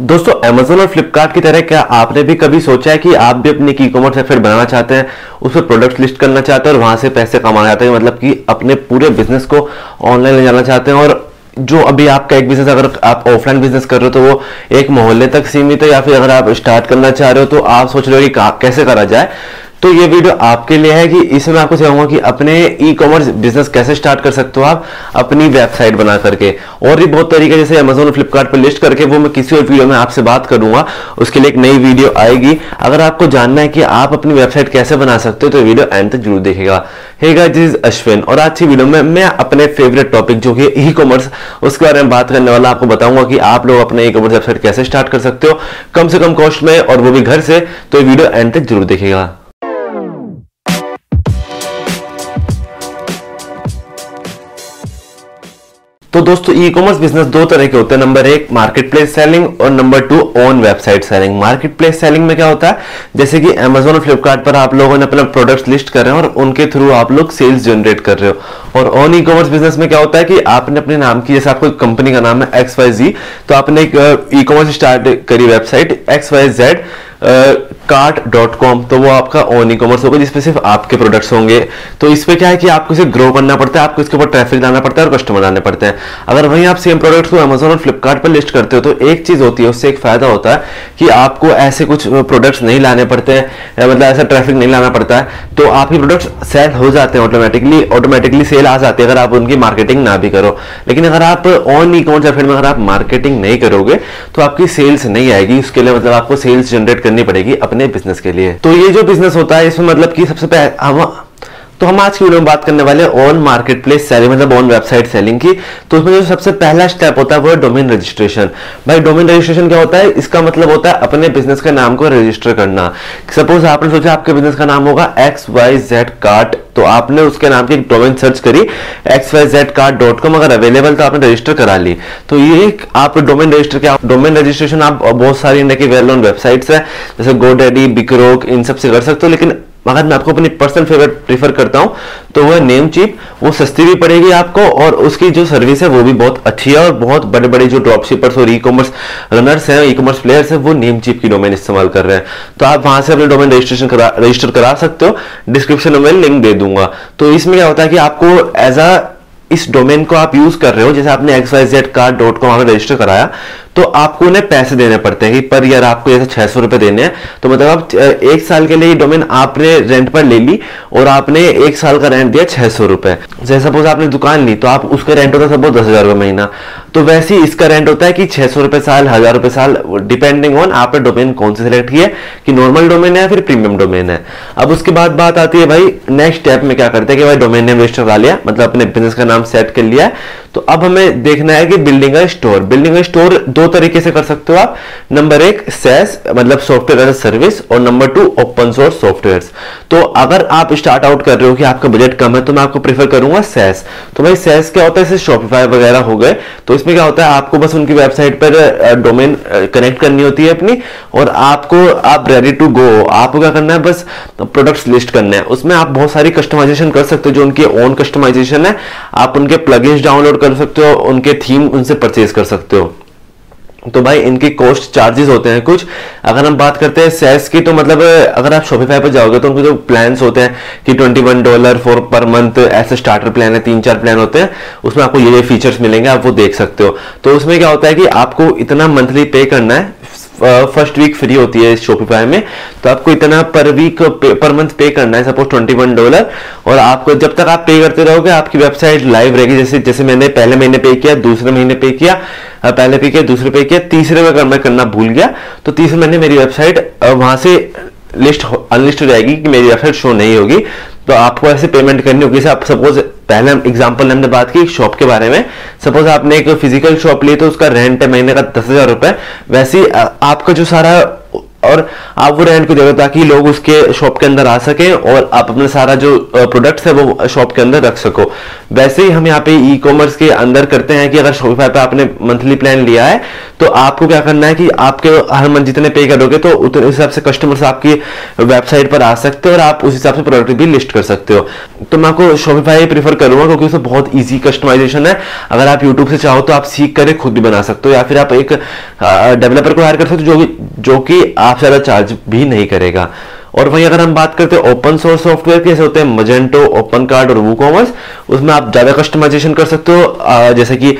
दोस्तों, Amazon और फ्लिपकार्ट की तरह क्या आपने भी कभी सोचा है कि आप भी अपनी ई कॉमर्स वेबसाइट बनाना चाहते हैं? उस पर प्रोडक्ट्स लिस्ट करना चाहते हैं और वहाँ से पैसे कमाना चाहते हैं मतलब कि अपने पूरे बिज़नेस को ऑनलाइन ले जाना चाहते हैं? और जो अभी आपका एक बिज़नेस अगर आप ऑफलाइन बिज़नेस कर रहे हो तो वो एक मोहल्ले तक सीमित है या फिर अगर आप स्टार्ट करना चाह रहे हो तो आप सोच रहे हो कि कैसे करा जाए? तो ये वीडियो आपके लिए है कि इसमें आपको सिखाऊँगा कि अपने ई कॉमर्स बिज़नेस कैसे स्टार्ट कर सकते हो आप अपनी वेबसाइट बना करके। और भी बहुत तरीके, जैसे अमेजोन और फ्लिपकार्ट पर लिस्ट करके वो मैं किसी और वीडियो में आपसे बात करूँगा, उसके लिए एक नई वीडियो आएगी। अगर आपको जानना है कि आप अपनी वेबसाइट कैसे बना सकते हो तो वीडियो एंड तक ज़रूर देखेगा हे गाइस इज़ अश्विन और आज की वीडियो में मैं अपने फेवरेट टॉपिक जो कि ई कॉमर्स उसके बारे में बात करने वाला आपको बताऊँगा कि आप लोग अपने ई कॉमर्स वेबसाइट कैसे स्टार्ट कर सकते हो, कम से कम कॉस्ट में और वो भी घर से। तो वीडियो एंड तक ज़रूर देखेगा तो दोस्तों ई कॉमर्स बिज़नेस दो तरह के होते हैं। नंबर एक मार्केट प्लेस सेलिंग और number two on website selling marketplace selling में क्या होता है? जैसे कि अमेजोन और फ्लिपकार्ट पर आप लोगों ने अपना प्रोडक्ट्स लिस्ट कर रहे हैं और उनके थ्रू आप लोग सेल्स जनरेट कर रहे हो। और ऑन ई कॉमर्स बिज़नेस में क्या होता है कि आपने अपने नाम की, जैसे आपको कंपनी का नाम है एक्स वाई जी तो आपने एक ई कॉमर्स स्टार्ट करी website X Y Z cart dot com तो वो आपका ऑन ई कॉमर्स होगा जिसपे सिर्फ़ आपके प्रोडक्ट्स होंगे। तो इस पे क्या है कि आपको इसे ग्रो करना पड़ता है, आपको इसके ऊपर ट्रैफ़िक लाना पड़ता है और कस्टमर लाने पड़ते हैं। अगर वहीं आप सेम प्रोडक्ट्स को अमेजोन और फ्लिपकार्ट पर लिस्ट करते हो तो एक चीज़ होती है, उससे एक फ़ायदा होता है कि आपको ऐसे कुछ प्रोडक्ट्स नहीं लाने पड़ते हैं मतलब ऐसा ट्रैफ़िक नहीं लाना पड़ता है तो आपके प्रोडक्ट्स सेल हो जाते हैं ऑटोमेटिकली ऑटोमेटिकली सेल आ जाती है अगर आप उनकी मार्केटिंग ना भी करो। लेकिन अगर आप ऑन ई कॉमर्स वेबसाइट में अगर आप मार्केटिंग नहीं करोगे तो आपकी सेल्स नहीं आएगी। उसके लिए मतलब आपको सेल्स जनरेट करनी पड़ेगी अपने बिज़नेस के लिए। तो ये जो बिज़नेस होता है, इसमें मतलब कि सबसे पहले तो हम आज की वीडियो में बात करने वाले ऑन मार्केट प्लेस सेलिंग मतलब ऑन वेबसाइट सेलिंग की। तो उसमें जो सबसे पहला स्टेप होता है वो है डोमेन रजिस्ट्रेशन भाई डोमेन रजिस्ट्रेशन क्या होता है? इसका मतलब होता है अपने बिज़नेस का नाम को रजिस्टर करना। सपोज़ आपने सोचा आपके बिज़नेस का नाम होगा एक्स वाई जेड कार्ट तो आपने उसके नाम की डोमेन सर्च करी X Y Z card dot com अगर अवेलेबल तो आपने रजिस्टर करा ली। तो ये आप डोमेन रजिस्टर क्या डोमेन रजिस्ट्रेशन आप बहुत सारी इंडिया की वेल नोन वेबसाइट्स है, जैसे गोडेडी बिकरोक इन सबसे कर सकते हो, लेकिन अगर मैं आपको अपनी पर्सनल फेवरेट प्रीफर करता हूँ। तो वह नेम चीप वो सस्ती भी पड़ेगी आपको और उसकी जो सर्विस है वो भी बहुत अच्छी है और बहुत बड़े बड़े जो ड्रॉप शिपर्स और ई कॉमर्स रनर्स हैं ई कॉमर्स प्लेयर्स हैं, वो नेम चीप की डोमेन इस्तेमाल कर रहे हैं। तो आप वहाँ से अपने डोमेन रजिस्ट्रेशन करा रजिस्टर करा सकते हो। डिस्क्रिप्शन में लिंक दे दूँगा। तो इसमें क्या होता है कि आपको एज अ इस डोमेन को आप यूज़ कर रहे हो, जैसे आपने X Y Z dot com register कराया तो आपको उन्हें पैसे देने पड़ते हैं पर ईयर आपको जैसे छह सौ रुपए देने हैं। तो मतलब आप एक साल के लिए डोमेन आपने रेंट पर ले ली और आपने एक साल का रेंट दिया छह सौ रुपए। जैसे सपोज़ आपने दुकान ली तो आप उसका रेंट होता है सपोज़ दस हज़ार रुपए महीना। तो वैसे ही इसका रेंट होता है कि छह सौ रुपए साल, हज़ार रुपए साल डिपेंडिंग ऑन आपने डोमेन कौन से सिलेक्ट किया कि नॉर्मल डोमेन है या फिर प्रीमियम डोमेन है। अब उसके बाद बात आती है भाई नेक्स्ट स्टेप में क्या करते हैं कि भाई डोमेन नेम रजिस्टर करा लिया मतलब अपने बिज़नेस का नाम सेट कर लिया है। तो अब हमें देखना है कि बिल्डिंग का स्टोर बिल्डिंग का स्टोर दो तरीके से कर सकते हो आप। नंबर एक सेस मतलब सॉफ्टवेयर एज सर्विस और number two open source software तो अगर आप स्टार्ट आउट कर रहे हो कि आपका बजट कम है तो मैं आपको प्रीफर करूँगा सेस तो भाई सेस क्या होता है? शॉपिफाई वगैरह हो गए। तो इसमें क्या होता है? आपको बस उनकी वेबसाइट पर डोमेन कनेक्ट करनी होती है अपनी, और आपको, आप रेडी टू गो आपको क्या करना है? बस प्रोडक्ट्स लिस्ट करने हैं। उसमें आप बहुत सारी कस्टमाइजेशन कर सकते हो, जो उनकी ओन कस्टमाइजेशन है। आप उनके प्लगइन्स डाउनलोड कर सकते हो, उनके थीम उनसे परचेज कर सकते हो। तो भाई, इनके कॉस्ट चार्जेस होते हैं कुछ। अगर हम बात करते हैं सेस की तो मतलब अगर आप शॉपिफाई पर जाओगे तो उनके जो प्लान्स होते हैं कि 21 डॉलर फॉर पर मंथ ऐसे स्टार्टर प्लान है तीन चार प्लान होते हैं, उसमें आपको ये ये फीचर्स मिलेंगे, आप वो देख सकते हो। तो उसमें क्या होता है कि आपको इतना मंथली पे करना है फ़र्स्ट वीक फ्री होती है शॉपिफाई में तो आपको इतना पर वीक पर मंथ पे करना है सपोज़ ट्वेंटी वन डॉलर और आपको जब तक आप पे करते रहोगे, आपकी वेबसाइट लाइव रहेगी, जैसे जैसे मैंने पहले महीने पे किया, दूसरे महीने पे किया पहले पे किया, दूसरे पे किया, तीसरे में मैं करना भूल गया तो तीसरे महीने मेरी वेबसाइट वहाँ से लिस्ट अनलिस्ट हो जाएगी कि मेरी वेबसाइट शो नहीं होगी तो आपको ऐसे पेमेंट करनी होगी। आप सपोज़ पहले एग्ज़ाम्पल हमने बात की शॉप के बारे में। सपोज़ आपने एक फ़िज़िकल शॉप ली तो उसका रेंट है महीने का दस हज़ार रुपए। वैसे आपका जो सारा और आप वो रेंट को दे रहे हो ताकि लोग उसके शॉप के अंदर आ सके और आप अपना सारा जो प्रोडक्ट्स है वो शॉप के अंदर रख सको। वैसे ही हम यहाँ पे ई कॉमर्स के अंदर करते हैं कि अगर शॉपिफाई पे आपने मंथली प्लान लिया है तो आपको क्या करना है कि आपके हर मंथ जितने पे करोगे तो उतने हिसाब से कस्टमर्स आपकी वेबसाइट पर आ सकते हो और आप उस हिसाब से प्रोडक्ट भी लिस्ट कर सकते हो। तो मैं आपको शॉपिफाई प्रीफर करूँगा क्योंकि उसमें बहुत ईजी कस्टमाइजेशन है। अगर आप यूट्यूब से चाहो तो आप सीख कर खुद भी बना सकते हो या फिर आप एक डेवलपर को हायर कर सकते हो जो जो कि आप ज़्यादा चार्ज भी नहीं करेगा। और वहीं अगर हम बात करते हैं ओपन सोर्स सॉफ्टवेयर कैसे होते हैं मजेंटो ओपन कार्ड और वो कॉमर्स उसमें आप ज़्यादा कस्टमाइजेशन कर सकते हो। जैसे कि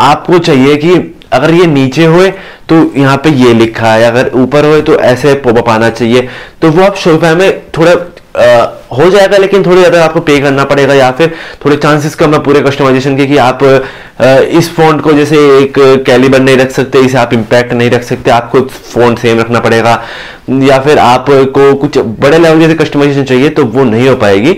आपको चाहिए कि अगर ये नीचे होए तो यहाँ पे ये लिखा है, अगर ऊपर होए तो ऐसे पॉपअप आना चाहिए। तो वो आप शोफा में थोड़ा हो जाएगा, लेकिन थोड़ी ज़्यादा आपको पे करना पड़ेगा, या फिर थोड़े चांसेस कम है पूरे कस्टमाइजेशन के कि आप इस फ़ोन को जैसे एक कैलिबर नहीं रख सकते, इसे आप इम्पैक्ट नहीं रख सकते, आपको फ़ोन सेम रखना पड़ेगा। या फिर आपको कुछ बड़े लेवल जैसे कस्टमाइजेशन चाहिए तो वो नहीं हो पाएगी।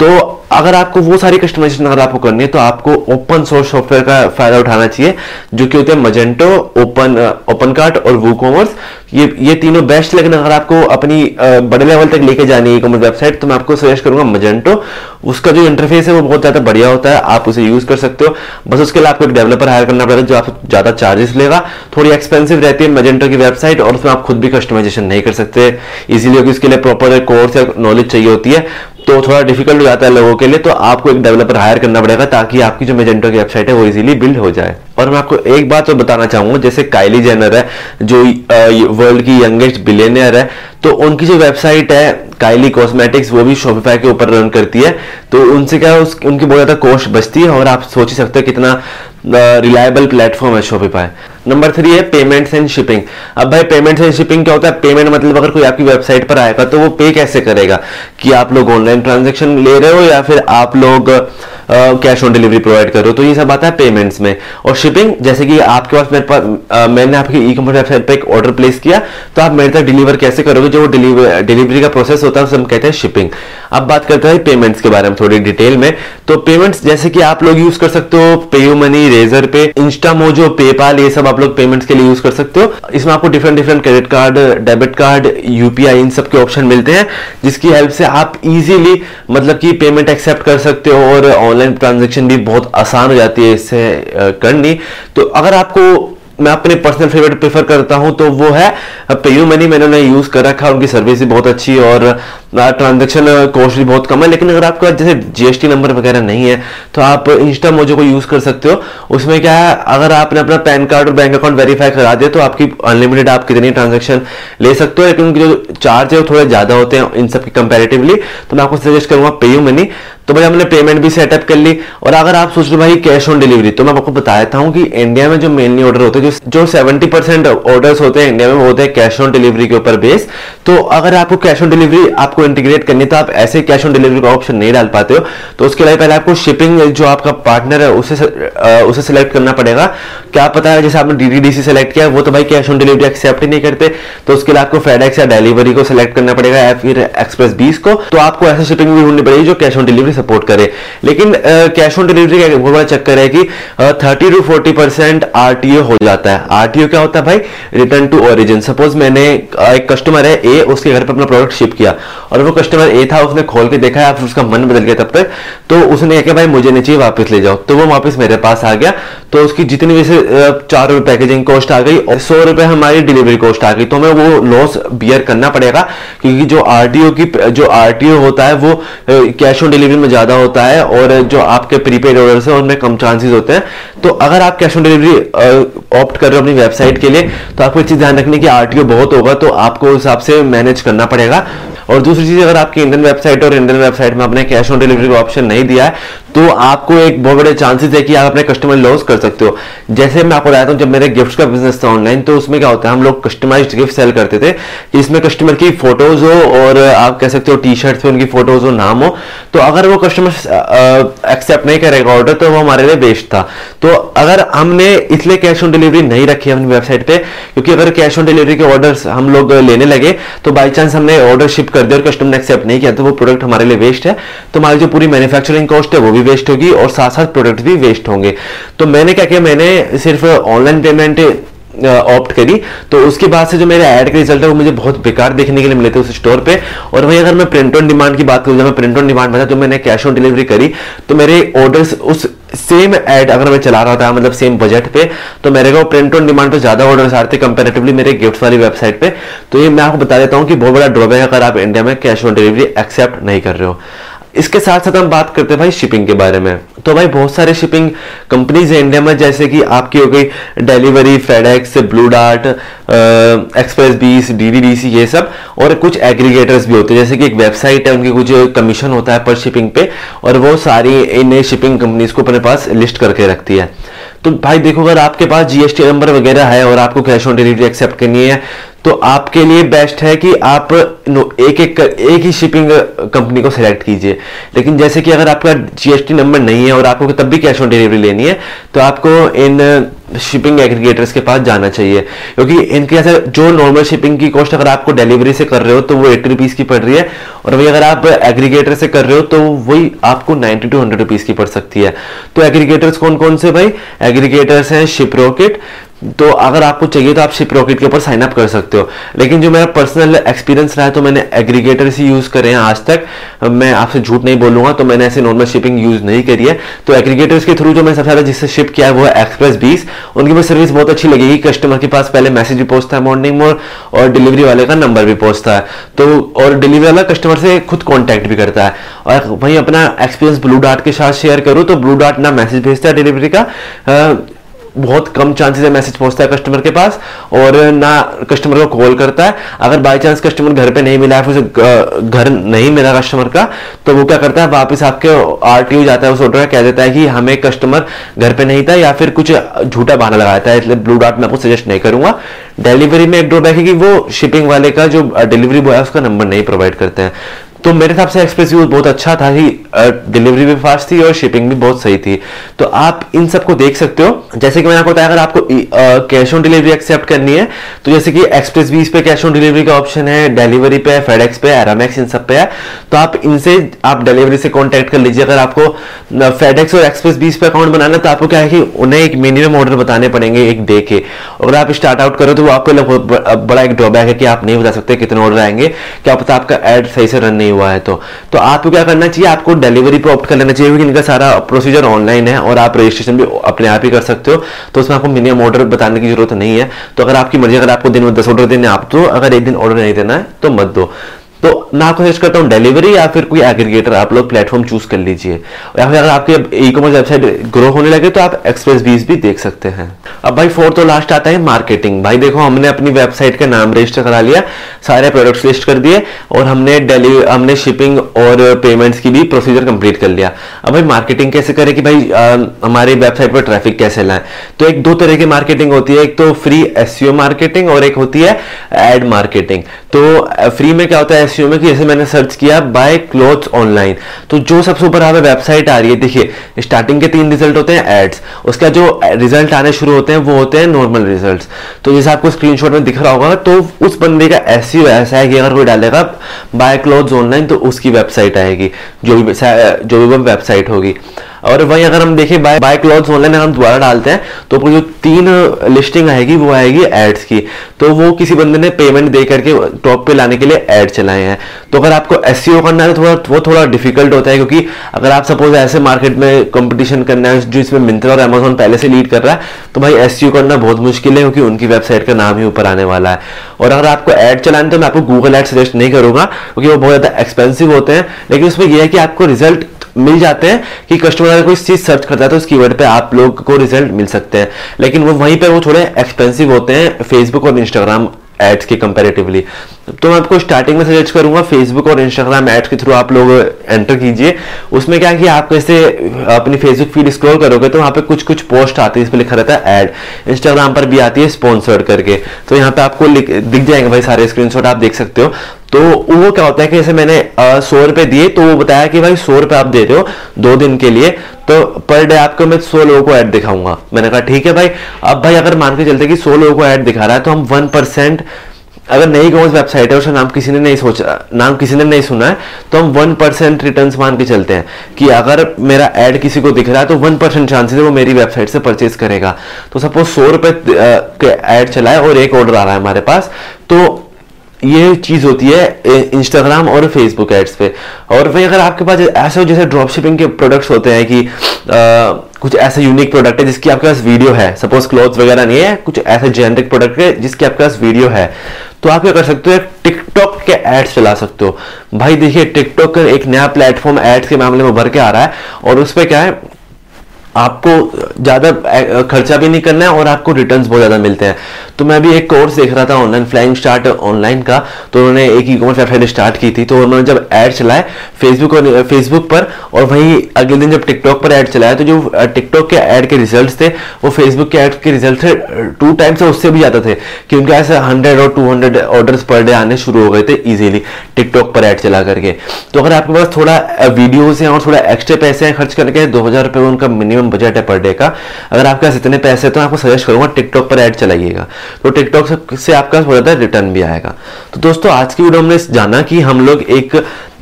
तो अगर आपको वो सारी कस्टमाइजेशन अगर आपको करनी है तो आपको ओपन सोर्स सॉफ्टवेयर का फ़ायदा उठाना चाहिए, जो कि होते हैं मजेंटो ओपन ओपन कार्ट और वो कॉमर्स ये ये तीनों बेस्ट लेकिन अगर आपको अपनी बड़े लेवल तक लेके जानी है कॉमर्स वेबसाइट तो मैं आपको सजेस्ट करूँगा मजेंटो उसका जो इंटरफेस है, वो बहुत ज़्यादा बढ़िया होता है, आप उसे यूज़ कर सकते हो। बस उसके लिए आपको एक डेवलपर हायर करना पड़ेगा, जो आपको ज़्यादा चार्जेस लेगा। थोड़ी एक्सपेंसिव रहती है मजेंटो की वेबसाइट और उसमें आप खुद भी कस्टमाइजेशन नहीं कर सकते। इजीली उसके लिए प्रॉपर कोर्स या नॉलेज चाहिए होती है। तो थोड़ा डिफ़िकल्ट हो जाता है लोगों के लिए तो आपको एक डेवलपर हायर करना पड़ेगा ताकि आपकी जो मेजेंटो की वेबसाइट है वो इजीली बिल्ड हो जाए। और मैं आपको एक बात तो बताना चाहूँगा जैसे काइली जेनर है जो वर्ल्ड की यंगेस्ट बिलियनियर है तो उनकी जो वेबसाइट है काइली कॉस्मेटिक्स वो भी शॉपिफाई के ऊपर रन करती है। तो उनसे क्या उस, उनकी बहुत ज़्यादा कॉस्ट बचती है और आप सोच ही सकते हो कितना रिलायबल प्लेटफॉर्म है शॉपिफाई नंबर थ्री है पेमेंट्स एंड शिपिंग अब भाई पेमेंट्स एंड शिपिंग क्या होता है? पेमेंट मतलब अगर कोई आपकी वेबसाइट पर आएगा तो वो पे कैसे करेगा? कि आप लोग ऑनलाइन ट्रांजेक्शन ले रहे हो या फिर आप लोग कैश ऑन डिलीवरी प्रोवाइड करो तो ये सब आता है पेमेंट्स में. और शिपिंग जैसे कि आपके पास मेरे पास मैंने आपकी ई कॉमर्स वेबसाइट पर एक ऑर्डर प्लेस किया तो आप मेरे तक डिलीवर कैसे करोगे? जो डिलीवर डिलीवरी का प्रोसेस होता है, उसे हम कहते हैं शिपिंग अब बात करते हैं पेमेंट्स के बारे में थोड़ी डिटेल में. तो पेमेंट्स जैसे कि आप लोग यूज़ कर सकते हो PayU money Razorpay Instamojo PayPal ये सब आप लोग पेमेंट्स के लिए यूज़ कर सकते हो। इसमें आपको different different credit card debit card UPI इन सब के ऑप्शन मिलते हैं, जिसकी हेल्प से आप इजीली मतलब कि पेमेंट एक्सेप्ट कर सकते हो और ऑनलाइन ट्रांजेक्शन भी बहुत आसान हो जाती है इससे करनी। तो अगर आपको मैं अपने पर्सनल फेवरेट प्रेफर करता हूँ तो वो है पेयू मनी मैंने उन्हें यूज़ कर रखा उनकी सर्विस भी बहुत अच्छी और ट्रांजेक्शन कॉस्ट भी बहुत कम है, लेकिन अगर आपके पास जैसे जीएसटी नंबर वगैरह नहीं है तो आप इंस्टा मोजो को यूज़ कर सकते हो। उसमें क्या है, अगर आपने अपना पैन कार्ड और बैंक अकाउंट वेरीफाई करा दिया तो आपकी अनलिमिटेड आप कितनी ट्रांजेक्शन ले सकते हो, लेकिन उनके जो चार्ज है वो थोड़े ज़्यादा होते हैं, इन सब की कंपेरेटिवली तो मैं आपको सजेस्ट करूँगा पेयू मनी तो भाई हमने पेमेंट भी सेटअप कर ली और अगर आप सोच रहे भाई कैश ऑन डिलीवरी तो मैं आपको बताया था हूँ कि इंडिया में जो मेनली ऑर्डर होते हैं, जो सेवेंटी परसेंट ऑर्डर होते हैं इंडिया में, वो होते हैं कैश ऑन डिलीवरी के ऊपर बेस तो अगर आपको कैश ऑन डिलीवरी आपको इंटीग्रेट करनी है तो आप ऐसे कैश ऑन डिलीवरी का ऑप्शन नहीं डाल पाते हो। तो उसके लिए पहले आपको शिपिंग जो आपका पार्टनर है, उसे उसे सिलेक्ट करना पड़ेगा। क्या पता है, जैसे आपने डीडीडीसी सेलेक्ट किया, वो तो भाई कैश ऑन डिलीवरी एक्सेप्ट ही नहीं करते। तो उसके लिए आपको फेडेक्स या डिलीवरी को सिलेक्ट करना पड़ेगा या फिर एक्सप्रेस बीस को। तो आपको ऐसे शिपिंग भी ढूंढनी पड़ेगी जो कैश ऑन डिलीवरी सपोर्ट करे। लेकिन कैश ऑन डिलीवरी का बहुत बड़ा चक्कर है कि thirty to forty percent RTO हो जाता है। आरटीओ क्या होता है भाई? रिटर्न टू ओरिजिन सपोज़ मैंने एक कस्टमर है ए उसके घर पर अपना प्रोडक्ट शिप किया, और वो कस्टमर ए था, उसने खोल के देखा फिर उसका मन बदल गया तब तक तो उसने कहा भाई, मुझे नहीं चाहिए, वापस ले जाओ। तो वो वापस मेरे पास आ गया तो उसकी जितनी वैसे चार रुपए पैकेजिंग कॉस्ट आ गई, और सौ रुपए हमारी डिलीवरी कॉस्ट आ गई। तो हमें वो लॉस बियर करना पड़ेगा, क्योंकि जो आरटीओ की, जो आरटीओ होता है, वो कैश ऑन डिलीवरी में ज़्यादा होता है और जो आपके प्रीपेड ऑर्डर है, उनमें कम चांसेस होते हैं। तो अगर आप कैश ऑन डिलीवरी ऑप्ट कर रहे हो अपनी वेबसाइट के लिए तो आपको चीज़ ध्यान रखनी की आरटीओ बहुत होगा तो आपको हिसाब से मैनेज करना पड़ेगा। और दूसरी चीज़, अगर आपकी इंडियन वेबसाइट और इंडियन वेबसाइट में आपने कैश ऑन डिलीवरी का ऑप्शन नहीं दिया है तो आपको एक बहुत बड़े चांसेस है कि आप अपने कस्टमर लॉस कर सकते हो। जैसे मैं आपको बताता हूँ जब मेरे गिफ्ट का बिज़नेस था ऑनलाइन तो उसमें क्या होता है, हम लोग कस्टमाइज गिफ्ट सेल करते थे इसमें कस्टमर की फ़ोटोज़ हो और आप कह सकते हो टी शर्ट पे उनकी फ़ोटोज़ हो, नाम हो। तो अगर वो कस्टमर एक्सेप्ट नहीं करेगा ऑर्डर तो वो हमारे लिए बेस्ट था। तो अगर हमने इसलिए कैश ऑन डिलीवरी नहीं रखी अपनी वेबसाइट पे, क्योंकि अगर कैश ऑन डिलीवरी के ऑर्डर हम लोग लेने लगे तो बाई चांस हमने ऑर्डर शिप कर दिया और कस्टमर ने एक्सेप्ट नहीं किया तो वो प्रोडक्ट हमारे लिए वेस्ट है। तो हमारी जो पूरी मैन्युफैक्चरिंग कॉस्ट है, वो भी वेस्ट होगी और साथ साथ प्रोडक्ट भी वेस्ट होंगे। तो मैंने क्या किया, मैंने सिर्फ़ ऑनलाइन पेमेंट ऑप्ट करी। तो उसके बाद से जो मेरे ऐड का रिज़ल्ट है, वो मुझे बहुत बेकार देखने के लिए मिले थे उस स्टोर पे। और वही अगर मैं प्रिंट ऑन डिमांड की बात करूँ, जब मैं प्रिंट ऑन डिमांड में तो मैंने कैश ऑन डिलीवरी करी। तो मेरे ऑर्डर्स उस सेम एड अगर मैं चला रहा था मतलब सेम बजट पे तो मेरे को प्रिंट ऑन डिमांड पे ज़्यादा ऑर्डर आ रहे थे कंपेरेटिवली मेरे गिफ्ट वाली वेबसाइट पे। तो ये मैं आपको बता देता हूँ कि बहुत बड़ा ड्रॉबैक अगर आप इंडिया में कैश ऑन डिलीवरी एक्सेप्ट नहीं कर रहे हो। इसके साथ साथ हम बात करते हैं भाई शिपिंग के बारे में। तो भाई बहुत सारे शिपिंग कंपनीज़ है इंडिया में, जैसे कि आपकी हो गई delivery FedEx Blue Dart XpressBees DTDC ये सब। और कुछ एग्रीगेटर्स भी होते हैं, जैसे कि एक वेबसाइट है, उनकी कुछ कमीशन होता है पर शिपिंग पे, और वो सारी इन शिपिंग कंपनीज़ को अपने पास लिस्ट करके रखती है। तो भाई देखो, अगर आपके पास जीएसटी नंबर वगैरह है और आपको कैश ऑन डिलीवरी एक्सेप्ट करनी है तो आपके लिए बेस्ट है कि आप एक एक एक ही शिपिंग कंपनी को सिलेक्ट कीजिए। लेकिन जैसे कि अगर आपका जीएसटी नंबर नहीं है और आपको तब भी कैश ऑन डिलीवरी लेनी है तो आपको इन शिपिंग एग्रीगेटर्स के पास जाना चाहिए। क्योंकि इनके ऐसे जो नॉर्मल शिपिंग की कॉस्ट अगर आपको डिलीवरी से कर रहे हो तो वो एट्टी रुपीज़ की पड़ रही है। और वही अगर आप एग्रीगेटर से कर रहे हो तो वही आपको नाइनटी टू हंड्रेड रुपीज़ की पड़ सकती है। तो एग्रीगेटर्स कौन कौन से भाई? एग्रीगेटर्स हैं शिपरॉकेट तो अगर आपको चाहिए तो आप शिप रॉकेट के ऊपर साइन अप कर सकते हो। लेकिन जो मेरा पर्सनल एक्सपीरियंस रहा है तो मैंने एग्रीगेटर ही यूज़ करे हैं आज तक। मैं आपसे झूठ नहीं बोलूँगा तो मैंने ऐसे नॉर्मल शिपिंग यूज़ नहीं करी है। तो एग्रीगेटर्स के थ्रू जो मैं सबसे ज़्यादा जिससे शिप किया है वो है एक्सप्रेस बीस उनकी मुझे सर्विस बहुत अच्छी लगेगी। कस्टमर के पास पहले मैसेज भी पहुँचता है मॉर्निंग मोर और डिलीवरी वाले का नंबर भी पहुँचता है। तो और डिलीवरी वाला कस्टमर से खुद कॉन्टैक्ट भी करता है। और वहीं अपना एक्सपीरियंस ब्लू डार्ट के साथ शेयर करूँ तो ब्लू डार्ट ना मैसेज भेजता है डिलीवरी का। बहुत कम चांसेस है मैसेज पहुँचता है कस्टमर के पास और ना कस्टमर को कॉल करता है। अगर बाई चांस कस्टमर घर पे नहीं मिला है, फिर घर नहीं मिला कस्टमर का तो वो क्या करता है, वापस आपके आरटीओ जाता है, उस ऑर्डर कह देता है कि हमें कस्टमर घर पे नहीं था या फिर कुछ झूठा बहाना लगाता है, इसलिए ब्लू डॉट मैं आपको सजेस्ट नहीं करूँगा। डिलीवरी में एक ड्रॉबैक है कि वो शिपिंग वाले का जो डिलीवरी बॉय है, उसका नंबर नहीं प्रोवाइड करते हैं। तो मेरे हिसाब से एक्सप्रेस यूज़ बहुत अच्छा था ही डिलीवरी भी फास्ट थी और शिपिंग भी बहुत सही थी। तो आप इन सबको देख सकते हो। जैसे कि मैंने आपको बताया, अगर आपको कैश ऑन डिलीवरी एक्सेप्ट करनी है तो जैसे कि एक्सप्रेस बीस पे कैश ऑन डिलीवरी का ऑप्शन है, डिलीवरी पे फेडेक्स पे एरामैक्स, इन सब पे है। तो आप इनसे, आप डिलीवरी से कॉन्टेक्ट कर लीजिए। अगर आपको फेडेक्स और एक्सप्रेस बीस पे अकाउंट बनाना तो आपको क्या है कि उन्हें एक मिनिमम ऑर्डर बताने पड़ेंगे एक डे के। अगर आप स्टार्ट आउट करो तो वो आपको बड़ा एक ड्रॉबैक है कि आप नहीं बता सकते कितने ऑर्डर आएँगे। क्या पता आपका एड सही से रन नहीं हुआ है तो। तो आपको क्या करना चाहिए? आपको डिलीवरी पर ऑप्ट कर लेना चाहिए, क्योंकि इनका सारा प्रोसीजर ऑनलाइन है और आप रजिस्ट्रेशन भी अपने आप ही कर सकते हो। तो उसमें आपको मिनिमम ऑर्डर बताने की ज़रूरत नहीं है। तो अगर आपकी मर्ज़ी, अगर आपको दिन में दस ऑर्डर देने आप तो अगर एक दिन ऑर्डर नहीं देना है तो मत दो। तो मैं आपको सजेस्ट करता हूँ डिलीवरी या फिर कोई एग्रीगेटर आप लोग प्लेटफॉर्म चूज़ कर लीजिए। या फिर अगर आपके ई कॉमर्स वेबसाइट ग्रो होने लगे तो आप एक्सप्रेस बीस भी देख सकते हैं। अब भाई फोर्थ तो लास्ट आता है मार्केटिंग भाई, देखो, हमने अपनी वेबसाइट का नाम रजिस्टर करा लिया, सारे प्रोडक्ट्स लिस्ट कर दिए, और हमने डिलीवरी हमने शिपिंग और पेमेंट्स की भी प्रोसीजर कंप्लीट कर लिया। अब भाई मार्केटिंग कैसे करें कि भाई हमारी वेबसाइट पर ट्रैफ़िक कैसे लाएँ? तो एक दो तरह की मार्केटिंग होती है। एक तो फ्री एस मार्केटिंग और एक होती है एड मार्केटिंग तो फ्री में क्या होता है? एसईओ में कि जैसे मैंने सर्च किया बाय क्लोथ्स ऑनलाइन तो जो सबसे ऊपर हमें वेबसाइट आ रही है, देखिए स्टार्टिंग के तीन रिज़ल्ट होते हैं एड्स उसका जो रिज़ल्ट आने शुरू होते हैं, वो होते हैं नॉर्मल रिज़ल्ट तो जैसे आपको स्क्रीनशॉट में दिख रहा होगा तो उस बंदे का एस ऐसा है कि अगर कोई डालेगा बाय क्लोथ्स ऑनलाइन तो उसकी वेबसाइट आएगी, जो भी जो भी वेबसाइट होगी। और वहीं अगर हम देखें बाय बाय क्लॉथ्स ऑनलाइन अगर हम दोबारा डालते हैं तो ऊपर जो तीन लिस्टिंग आएगी, वो आएगी एड्स की। तो वो किसी बंदे ने पेमेंट दे करके टॉप पे लाने के लिए एड चलाए हैं। तो अगर आपको एस e करना है तो थोड़ा, वो थोड़ा डिफ़िकल्ट होता है, क्योंकि अगर आप सपोज़ ऐसे मार्केट में कंपटीशन करना है, जो इसमें मिंत्रा और अमेजोन पहले से लीड कर रहा है तो भाई एस e करना बहुत मुश्किल है, क्योंकि उनकी वेबसाइट का नाम ही ऊपर आने वाला है। और अगर आपको एड चलाने तो मैं आपको गूगल एड सजेस्ट नहीं करूँगा, क्योंकि वो बहुत ज़्यादा एक्सपेंसिव होते हैं। लेकिन उसमें यह है कि आपको रिज़ल्ट मिल जाते हैं कि कस्टमर अगर कोई चीज़ सर्च करता है तो उस कीवर्ड पे आप लोग को रिज़ल्ट मिल सकते हैं। लेकिन वो वहीं पे वो थोड़े एक्सपेंसिव होते हैं फेसबुक और इंस्टाग्राम एड्स के कंपेरेटिवली तो मैं आपको स्टार्टिंग में सजेस्ट करूँगा फेसबुक और इंस्टाग्राम एड्स के थ्रू आप लोग एंटर कीजिए। उसमें क्या है कि आप कैसे अपनी फेसबुक फ़ीड स्क्रॉल करोगे तो वहाँ पे कुछ कुछ पोस्ट आती है, इस पर लिखा रहता है एड इंस्टाग्राम पर भी आती है स्पॉन्सर्ड करके। तो यहाँ पे आपको दिख जाएँगे भाई सारे स्क्रीनशॉट आप देख सकते हो। तो वो क्या होता है कि जैसे मैंने सौ रुपए दिए तो वो बताया कि भाई सौ रुपए आप दे रहे हो दो दिन के लिए। तो पर डे आपको मैं सौ लोगों को ऐड दिखाऊँगा। मैंने कहा, ठीक है भाई, अब भाई अगर मान के चलते कि सौ लोगों को ऐड दिखा रहा है तो हम वन परसेंट अगर नई कॉमर्स वेबसाइट है, उसका नाम किसी ने नहीं सोचा, नाम किसी ने नहीं सुना है तो हम वन परसेंट रिटर्न मान के चलते हैं कि अगर मेरा एड किसी को दिख रहा है तो वन परसेंट चांसेस है वो मेरी वेबसाइट से परचेज करेगा। तो सपोज़ सौ रुपए के चला है और एक ऑर्डर आ रहा है हमारे पास तो ये चीज़ होती है इंस्टाग्राम और फेसबुक एड्स पे। और वही अगर आपके पास ऐसे जैसे ड्रॉप शिपिंग के प्रोडक्ट्स होते हैं कि आ, कुछ ऐसा यूनिक प्रोडक्ट है जिसकी आपके पास वीडियो है। सपोज़ क्लोथ वगैरह नहीं है कुछ ऐसे जेनरिक प्रोडक्ट है जिसकी आपके पास वीडियो है। तो आप क्या कर सकते हो टिकटॉक के एड्स चला सकते हो। भाई देखिए टिकटॉक एक नया प्लेटफॉर्म एड्स के मामले में उभर के आ रहा है और उस पर क्या है आपको ज़्यादा खर्चा भी नहीं करना है और आपको रिटर्न्स बहुत ज़्यादा मिलते हैं। तो मैं भी एक कोर्स देख रहा था ऑनलाइन फ्लाइंग स्टार्ट ऑनलाइन का तो उन्होंने एक ई कॉमर्स वेबसाइट स्टार्ट की थी तो उन्होंने जब ऐड चलाए फेसबुक और फेसबुक पर, और वहीं अगले दिन जब टिकटॉक पर ऐड चलाया तो जो टिकटॉक के ऐड के रिज़ल्ट थे, वो फेसबुक के ऐड के रिज़ल्ट थे टू टाइम्स उससे भी ज़्यादा थे कि उनके ऐसे हंड्रेड और two hundred order per day आने शुरू हो गए थे ईजिली टिकटॉक पर ऐड चला करके। तो अगर आपके पास थोड़ा वीडियोज़ हैं और थोड़ा एक्स्ट्रा पैसे हैं खर्च करके, दो हज़ार रुपये उनका मिनिमम बजट है पर डे का, अगर आपके पास इतने पैसे तो आपको सजेस्ट करूँगा टिकटॉक पर ऐड चलाइएगा। तो टिकटॉक से आपका हो जाता है रिटर्न भी आएगा। तो दोस्तों, आज की वीडियो हमने जाना कि हम लोग एक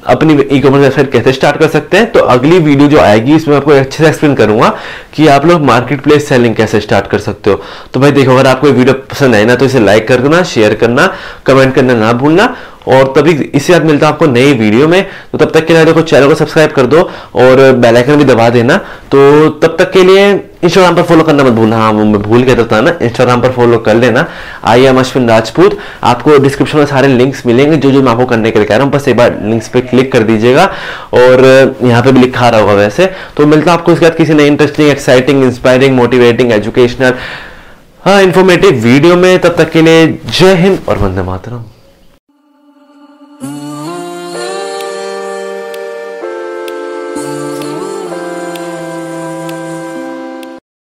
अपनी ई कॉमर्स वेबसाइट कैसे स्टार्ट कर सकते हैं। तो अगली वीडियो जो आएगी, इसमें आपको अच्छे से एक्सप्लेन करूँगा कि आप लोग मार्केट प्लेस सेलिंग कैसे स्टार्ट कर सकते हो। तो भाई, देखो, अगर आपको वीडियो पसंद आए ना तो इसे लाइक कर देना शेयर करना कमेंट करना ना भूलना। और तभी इसी साथ मिलता है आपको नई वीडियो में। तो तब तक के लिए देखो चैनल को सब्सक्राइब कर दो और बेल आइकन भी दबा देना। तो तब तक के लिए इंस्टाग्राम पर फॉलो करना मत भूलना। हाँ मैं भूल गया था ना? इंस्टाग्राम पर फॉलो कर लेना। I am Ashwin Rajput. आपको डिस्क्रिप्शन में सारे लिंक्स मिलेंगे। जो जो मैं आपको करने के लिए कह रहा हूँ, बस एक बार लिंक्स पे क्लिक कर दीजिएगा। और यहाँ पे भी लिखा रहा होगा वैसे। तो मिलता आपको इसके बाद किसी नई interesting exciting inspiring motivating educational हाँ इन्फॉर्मेटिव वीडियो में। तब तक के लिए जय हिंद और वंदे मातरम।